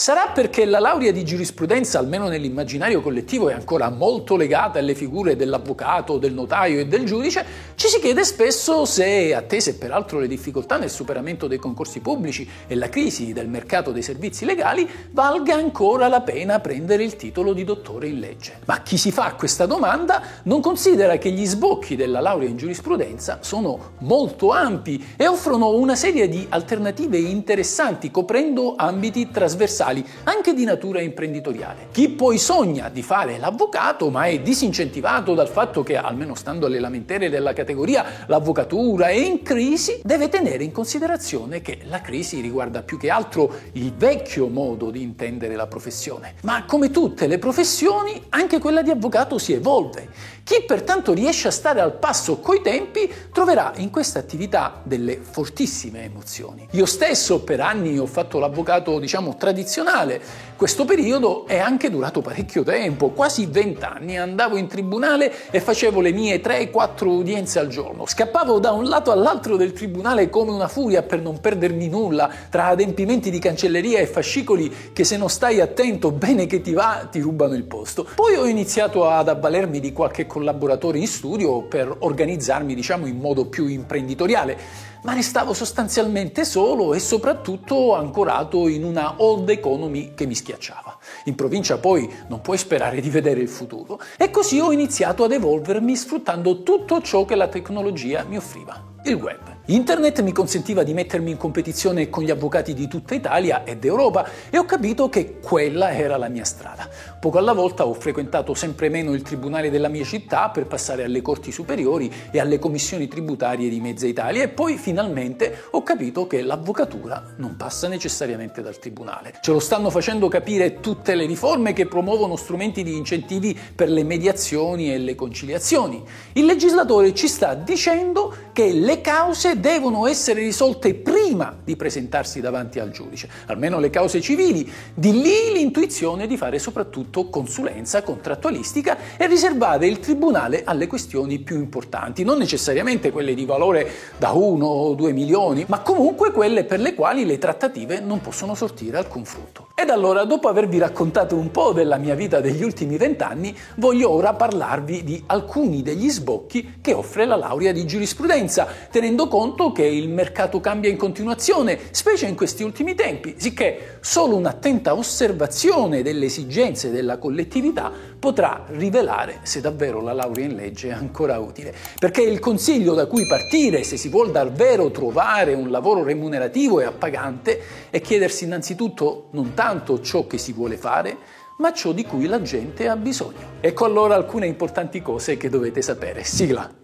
Sarà perché la laurea di giurisprudenza, almeno nell'immaginario collettivo, è ancora molto legata alle figure dell'avvocato, del notaio e del giudice, ci si chiede spesso se, attese peraltro le difficoltà nel superamento dei concorsi pubblici e la crisi del mercato dei servizi legali, valga ancora la pena prendere il titolo di dottore in legge. Ma chi si fa questa domanda non considera che gli sbocchi della laurea in giurisprudenza sono molto ampi e offrono una serie di alternative interessanti, coprendo ambiti trasversali sociali, anche di natura imprenditoriale. Chi poi sogna di fare l'avvocato ma è disincentivato dal fatto che, almeno stando alle lamentere della categoria, l'avvocatura è in crisi, deve tenere in considerazione che la crisi riguarda più che altro il vecchio modo di intendere la professione. Ma come tutte le professioni, anche quella di avvocato si evolve. Chi pertanto riesce a stare al passo coi tempi troverà in questa attività delle fortissime emozioni. Io stesso per anni ho fatto l'avvocato, diciamo, tradizionale nazionale. Questo periodo è anche durato parecchio tempo, quasi vent'anni. Andavo in tribunale e facevo le mie 3-4 udienze al giorno. Scappavo da un lato all'altro del tribunale come una furia per non perdermi nulla, tra adempimenti di cancelleria e fascicoli che se non stai attento bene che ti va ti rubano il posto. Poi ho iniziato ad avvalermi di qualche collaboratore in studio per organizzarmi, diciamo, in modo più imprenditoriale ma restavo sostanzialmente solo e soprattutto ancorato in una old economy che mi schiacciava. In provincia poi non puoi sperare di vedere il futuro e così ho iniziato ad evolvermi sfruttando tutto ciò che la tecnologia mi offriva, il web. Internet mi consentiva di mettermi in competizione con gli avvocati di tutta Italia e d'Europa e ho capito che quella era la mia strada. Poco alla volta ho frequentato sempre meno il tribunale della mia città per passare alle corti superiori e alle commissioni tributarie di mezza Italia e poi finalmente ho capito che l'avvocatura non passa necessariamente dal tribunale. Ce lo stanno facendo capire tutte le riforme che promuovono strumenti di incentivi per le mediazioni e le conciliazioni. Il legislatore ci sta dicendo che le cause devono essere risolte prima di presentarsi davanti al giudice, almeno le cause civili. Di lì l'intuizione di fare soprattutto consulenza contrattualistica e riservare il tribunale alle questioni più importanti, non necessariamente quelle di valore da 1 o 2 milioni, ma comunque quelle per le quali le trattative non possono sortire alcun frutto. Ed allora, dopo avervi raccontato un po' della mia vita degli ultimi vent'anni, voglio ora parlarvi di alcuni degli sbocchi che offre la laurea di giurisprudenza, tenendo conto che il mercato cambia in continuazione, specie in questi ultimi tempi, sicché solo un'attenta osservazione delle esigenze della collettività potrà rivelare se davvero la laurea in legge è ancora utile. Perché il consiglio da cui partire se si vuol davvero trovare un lavoro remunerativo e appagante è chiedersi innanzitutto non tanto ciò che si vuole fare, ma ciò di cui la gente ha bisogno. Ecco allora alcune importanti cose che dovete sapere. Sigla!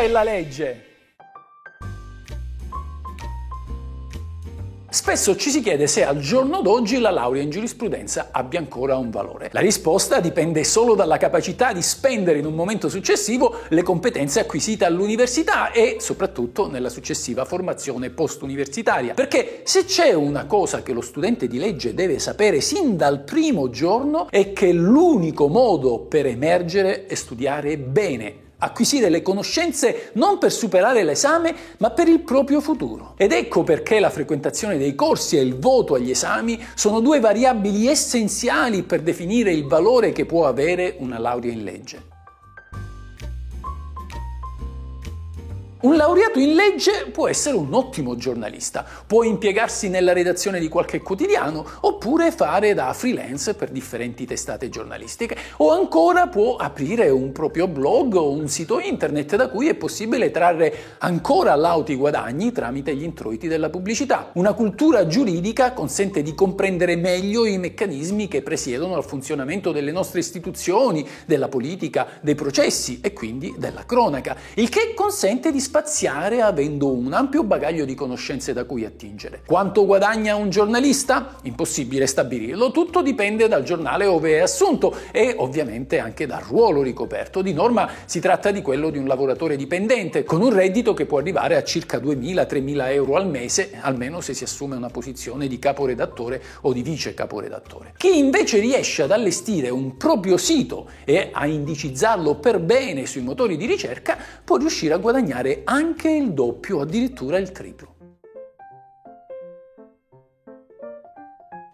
Questa la legge! Spesso ci si chiede se al giorno d'oggi la laurea in giurisprudenza abbia ancora un valore. La risposta dipende solo dalla capacità di spendere in un momento successivo le competenze acquisite all'università e soprattutto nella successiva formazione post-universitaria. Perché se c'è una cosa che lo studente di legge deve sapere sin dal primo giorno è che l'unico modo per emergere è studiare bene acquisire le conoscenze non per superare l'esame, ma per il proprio futuro. Ed ecco perché la frequentazione dei corsi e il voto agli esami sono due variabili essenziali per definire il valore che può avere una laurea in legge. Un laureato in legge può essere un ottimo giornalista, può impiegarsi nella redazione di qualche quotidiano oppure fare da freelance per differenti testate giornalistiche o ancora può aprire un proprio blog o un sito internet da cui è possibile trarre ancora lauti guadagni tramite gli introiti della pubblicità. Una cultura giuridica consente di comprendere meglio i meccanismi che presiedono al funzionamento delle nostre istituzioni, della politica, dei processi e quindi della cronaca, il che consente di spaziare avendo un ampio bagaglio di conoscenze da cui attingere. Quanto guadagna un giornalista? Impossibile stabilirlo, tutto dipende dal giornale ove è assunto e ovviamente anche dal ruolo ricoperto. Di norma si tratta di quello di un lavoratore dipendente con un reddito che può arrivare a circa 2.000-3.000 euro al mese, almeno se si assume una posizione di caporedattore o di vice caporedattore. Chi invece riesce ad allestire un proprio sito e a indicizzarlo per bene sui motori di ricerca può riuscire a guadagnare anche il doppio, addirittura il triplo.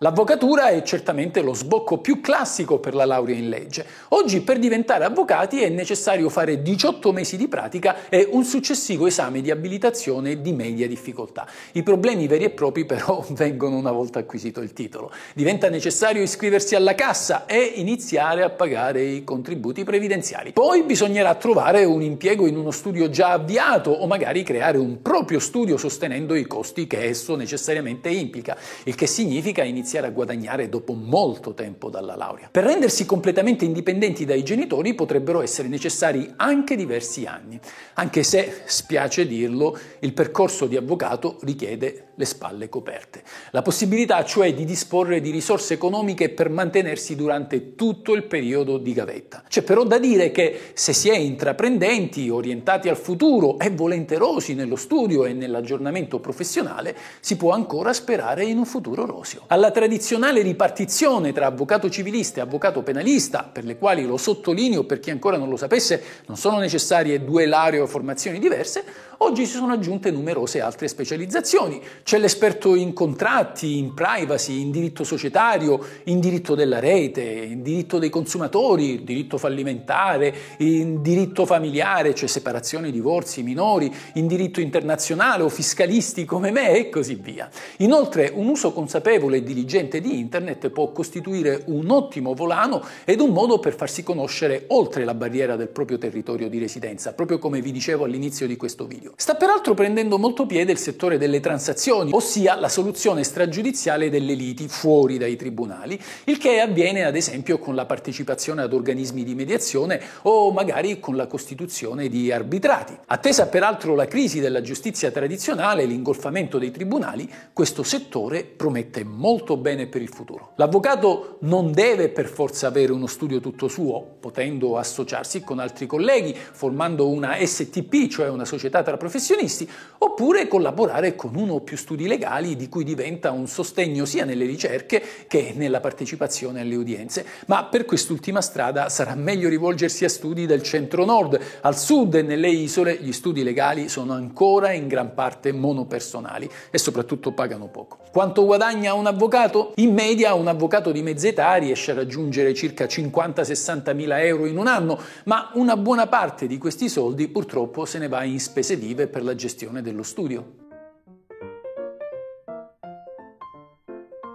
L'avvocatura è certamente lo sbocco più classico per la laurea in legge. Oggi per diventare avvocati è necessario fare 18 mesi di pratica e un successivo esame di abilitazione di media difficoltà. I problemi veri e propri però vengono una volta acquisito il titolo. Diventa necessario iscriversi alla cassa e iniziare a pagare i contributi previdenziali. Poi bisognerà trovare un impiego in uno studio già avviato o magari creare un proprio studio sostenendo i costi che esso necessariamente implica, il che significa iniziare iniziare a guadagnare dopo molto tempo dalla laurea. Per rendersi completamente indipendenti dai genitori potrebbero essere necessari anche diversi anni, anche se, spiace dirlo, il percorso di avvocato richiede le spalle coperte. La possibilità cioè di disporre di risorse economiche per mantenersi durante tutto il periodo di gavetta. C'è però da dire che se si è intraprendenti, orientati al futuro e volenterosi nello studio e nell'aggiornamento professionale, si può ancora sperare in un futuro roseo. Alla tradizionale ripartizione tra avvocato civilista e avvocato penalista, per le quali lo sottolineo per chi ancora non lo sapesse, non sono necessarie due lauree o formazioni diverse, Oggi si sono aggiunte numerose altre specializzazioni. C'è l'esperto in contratti, in privacy, in diritto societario, in diritto della rete, in diritto dei consumatori, diritto fallimentare, in diritto familiare, cioè separazioni, divorzi, minori, in diritto internazionale o fiscalisti come me e così via. Inoltre un uso consapevole e diligente di Internet può costituire un ottimo volano ed un modo per farsi conoscere oltre la barriera del proprio territorio di residenza, proprio come vi dicevo all'inizio di questo video. Sta peraltro prendendo molto piede il settore delle transazioni, ossia la soluzione stragiudiziale delle liti fuori dai tribunali, il che avviene ad esempio con la partecipazione ad organismi di mediazione o magari con la costituzione di arbitrati. Attesa peraltro la crisi della giustizia tradizionale e l'ingolfamento dei tribunali, questo settore promette molto bene per il futuro. L'avvocato non deve per forza avere uno studio tutto suo, potendo associarsi con altri colleghi, formando una STP, cioè una società tra professionisti, oppure collaborare con uno o più studi legali di cui diventa un sostegno sia nelle ricerche che nella partecipazione alle udienze. Ma per quest'ultima strada sarà meglio rivolgersi a studi del centro-nord. Al sud e nelle isole gli studi legali sono ancora in gran parte monopersonali e soprattutto pagano poco. Quanto guadagna un avvocato? In media un avvocato di mezza età riesce a raggiungere circa 50-60 mila euro in un anno, ma una buona parte di questi soldi purtroppo se ne va in spese vive per la gestione dello studio.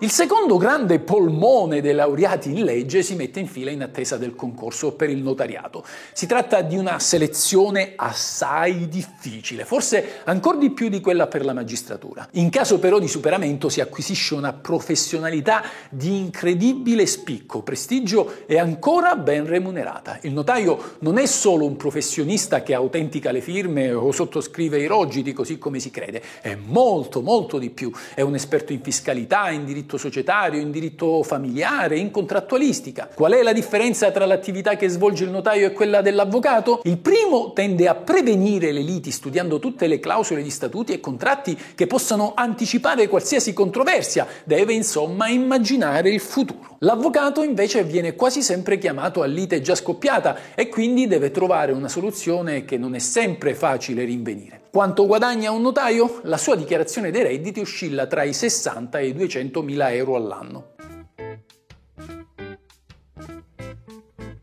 Il secondo grande polmone dei laureati in legge si mette in fila in attesa del concorso per il notariato. Si tratta di una selezione assai difficile, forse ancora di più di quella per la magistratura. In caso però di superamento si acquisisce una professionalità di incredibile spicco, prestigio e ancora ben remunerata. Il notaio non è solo un professionista che autentica le firme o sottoscrive i rogiti così come si crede, è molto molto di più. È un esperto in fiscalità, in diritto diritto societario, in diritto familiare, in contrattualistica. Qual è la differenza tra l'attività che svolge il notaio e quella dell'avvocato? Il primo tende a prevenire le liti studiando tutte le clausole di statuti e contratti che possano anticipare qualsiasi controversia, deve insomma immaginare il futuro. L'avvocato invece viene quasi sempre chiamato a lite già scoppiata e quindi deve trovare una soluzione che non è sempre facile rinvenire. Quanto guadagna un notaio? La sua dichiarazione dei redditi oscilla tra i 60 e i 200 mila euro all'anno.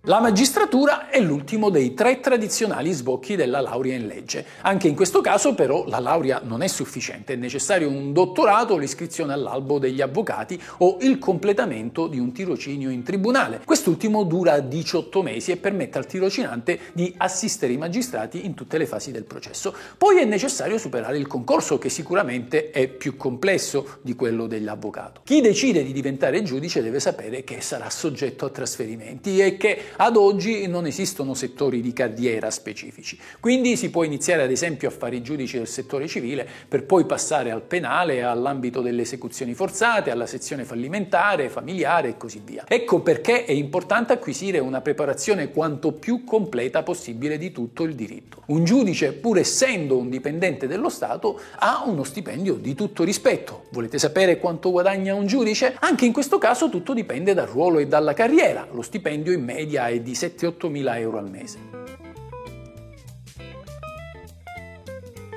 La magistratura è l'ultimo dei tre tradizionali sbocchi della laurea in legge. Anche in questo caso però la laurea non è sufficiente, è necessario un dottorato, l'iscrizione all'albo degli avvocati o il completamento di un tirocinio in tribunale. Quest'ultimo dura 18 mesi e permette al tirocinante di assistere i magistrati in tutte le fasi del processo. Poi è necessario superare il concorso che sicuramente è più complesso di quello dell'avvocato. Chi decide di diventare giudice deve sapere che sarà soggetto a trasferimenti e che Ad oggi non esistono settori di carriera specifici, quindi si può iniziare ad esempio a fare i giudici del settore civile per poi passare al penale, all'ambito delle esecuzioni forzate, alla sezione fallimentare, familiare e così via. Ecco perché è importante acquisire una preparazione quanto più completa possibile di tutto il diritto. Un giudice, pur essendo un dipendente dello Stato, ha uno stipendio di tutto rispetto. Volete sapere quanto guadagna un giudice? Anche in questo caso tutto dipende dal ruolo e dalla carriera. Lo stipendio in media è di 7-8 mila euro al mese.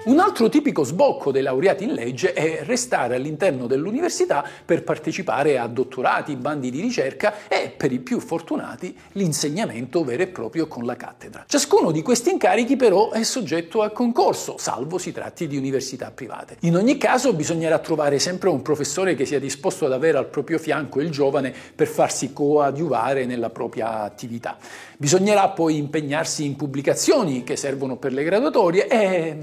Un altro tipico sbocco dei laureati in legge è restare all'interno dell'università per partecipare a dottorati, bandi di ricerca e, per i più fortunati, l'insegnamento vero e proprio con la cattedra. Ciascuno di questi incarichi però è soggetto a concorso, salvo si tratti di università private. In ogni caso bisognerà trovare sempre un professore che sia disposto ad avere al proprio fianco il giovane per farsi coadiuvare nella propria attività. Bisognerà poi impegnarsi in pubblicazioni che servono per le graduatorie e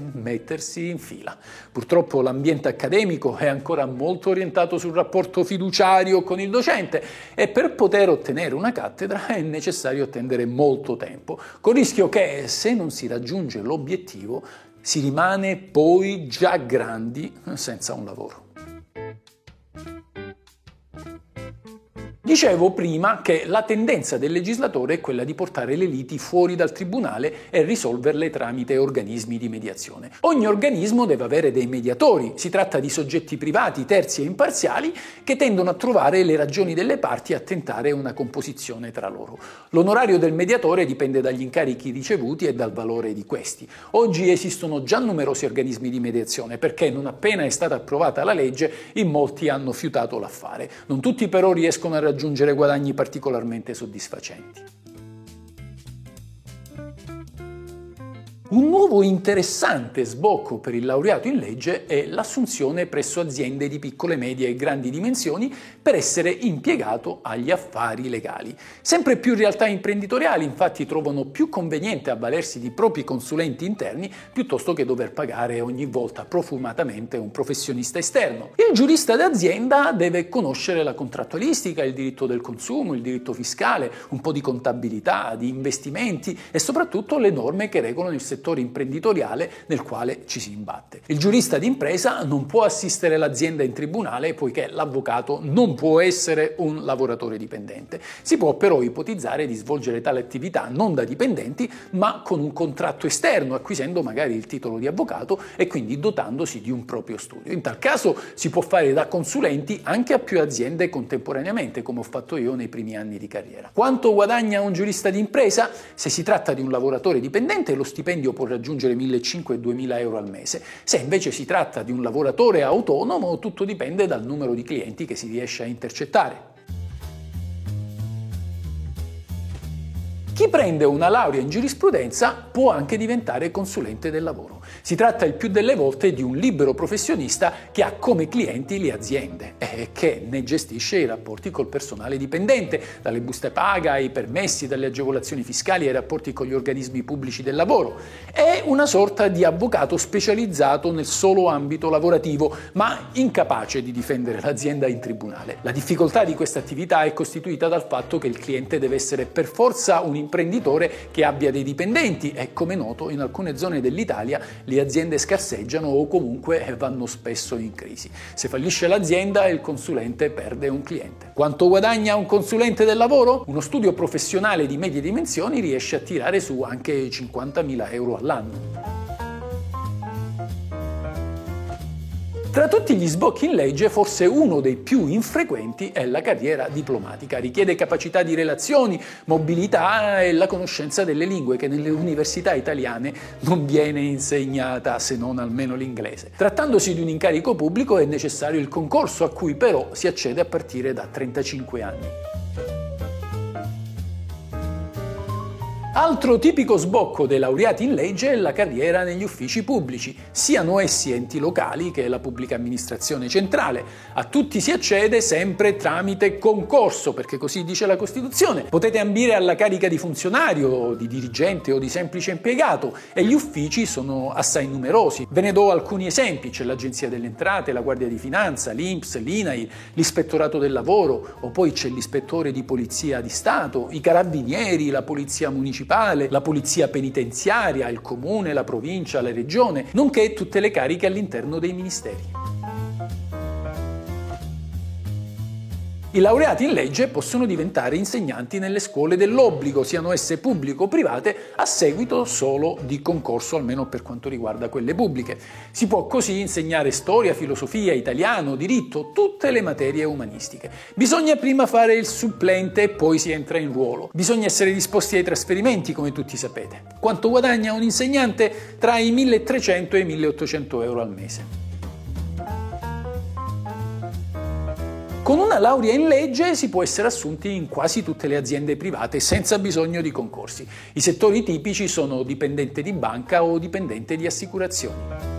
mettersi in fila. Purtroppo l'ambiente accademico è ancora molto orientato sul rapporto fiduciario con il docente e per poter ottenere una cattedra è necessario attendere molto tempo, con il rischio che se non si raggiunge l'obiettivo si rimane poi già grandi senza un lavoro. Dicevo prima che la tendenza del legislatore è quella di portare le liti fuori dal tribunale e risolverle tramite organismi di mediazione. Ogni organismo deve avere dei mediatori, si tratta di soggetti privati, terzi e imparziali che tendono a trovare le ragioni delle parti e a tentare una composizione tra loro. L'onorario del mediatore dipende dagli incarichi ricevuti e dal valore di questi. Oggi esistono già numerosi organismi di mediazione perché non appena è stata approvata la legge in molti hanno fiutato l'affare. Non tutti però riescono a raggiungere raggiungere guadagni particolarmente soddisfacenti. Un nuovo interessante sbocco per il laureato in legge è l'assunzione presso aziende di piccole, medie e grandi dimensioni per essere impiegato agli affari legali. Sempre più realtà imprenditoriali infatti trovano più conveniente avvalersi di propri consulenti interni piuttosto che dover pagare ogni volta profumatamente un professionista esterno. Il giurista d'azienda deve conoscere la contrattualistica, il diritto del consumo, il diritto fiscale, un po' di contabilità, di investimenti e soprattutto le norme che regolano il settore settore imprenditoriale nel quale ci si imbatte. Il giurista d'impresa non può assistere l'azienda in tribunale poiché l'avvocato non può essere un lavoratore dipendente. Si può però ipotizzare di svolgere tale attività non da dipendenti ma con un contratto esterno, acquisendo magari il titolo di avvocato e quindi dotandosi di un proprio studio. In tal caso si può fare da consulenti anche a più aziende contemporaneamente, come ho fatto io nei primi anni di carriera. Quanto guadagna un giurista d'impresa? Se si tratta di un lavoratore dipendente, lo stipendio stipendio può raggiungere 1.500-2.000 euro al mese. Se invece si tratta di un lavoratore autonomo, tutto dipende dal numero di clienti che si riesce a intercettare. Chi prende una laurea in giurisprudenza può anche diventare consulente del lavoro. Si tratta il più delle volte di un libero professionista che ha come clienti le aziende e che ne gestisce i rapporti col personale dipendente, dalle buste paga ai permessi, dalle agevolazioni fiscali ai rapporti con gli organismi pubblici del lavoro. È una sorta di avvocato specializzato nel solo ambito lavorativo, ma incapace di difendere l'azienda in tribunale. La difficoltà di questa attività è costituita dal fatto che il cliente deve essere per forza un imprenditore che abbia dei dipendenti e come noto in alcune zone dell'Italia le aziende scarseggiano o comunque vanno spesso in crisi. Se fallisce l'azienda il consulente perde un cliente. Quanto guadagna un consulente del lavoro? Uno studio professionale di medie dimensioni riesce a tirare su anche 50.000 euro all'anno. Tra tutti gli sbocchi in legge, forse uno dei più infrequenti è la carriera diplomatica. Richiede capacità di relazioni, mobilità e la conoscenza delle lingue che nelle università italiane non viene insegnata se non almeno l'inglese. Trattandosi di un incarico pubblico è necessario il concorso a cui però si accede a partire da 35 anni. Altro tipico sbocco dei laureati in legge è la carriera negli uffici pubblici, siano essi enti locali che la pubblica amministrazione centrale. A tutti si accede sempre tramite concorso, perché così dice la Costituzione. Potete ambire alla carica di funzionario, di dirigente o di semplice impiegato e gli uffici sono assai numerosi. Ve ne do alcuni esempi, c'è l'Agenzia delle Entrate, la Guardia di Finanza, l'Inps, l'INAI, l'Ispettorato del Lavoro o poi c'è l'Ispettore di Polizia di Stato, i Carabinieri, la Polizia Municipale municipale, la polizia penitenziaria, il comune, la provincia, la regione, nonché tutte le cariche all'interno dei ministeri. I laureati in legge possono diventare insegnanti nelle scuole dell'obbligo, siano esse pubbliche o private, a seguito solo di concorso, almeno per quanto riguarda quelle pubbliche. Si può così insegnare storia, filosofia, italiano, diritto, tutte le materie umanistiche. Bisogna prima fare il supplente e poi si entra in ruolo. Bisogna essere disposti ai trasferimenti, come tutti sapete. Quanto guadagna un insegnante? Tra i 1300 e i 1800 euro al mese. Con una laurea in legge si può essere assunti in quasi tutte le aziende private senza bisogno di concorsi. I settori tipici sono dipendente di banca o dipendente di assicurazioni.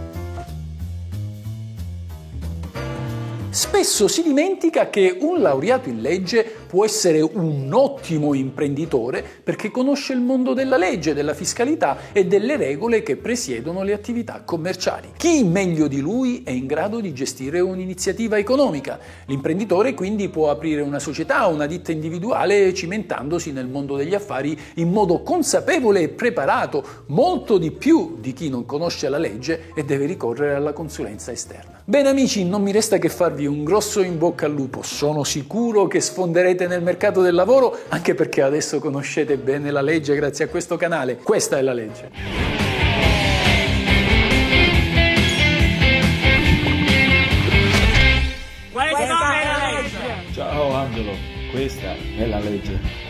Spesso si dimentica che un laureato in legge può essere un ottimo imprenditore perché conosce il mondo della legge, della fiscalità e delle regole che presiedono le attività commerciali. Chi meglio di lui è in grado di gestire un'iniziativa economica? L'imprenditore quindi può aprire una società una ditta individuale cimentandosi nel mondo degli affari in modo consapevole e preparato, molto di più di chi non conosce la legge e deve ricorrere alla consulenza esterna. Bene amici, non mi resta che farvi un grosso in bocca al lupo. Sono sicuro che sfonderete nel mercato del lavoro anche perché adesso conoscete bene la legge grazie a questo canale. Questa è la legge. Questa è la legge! Ciao Angelo, questa è la legge.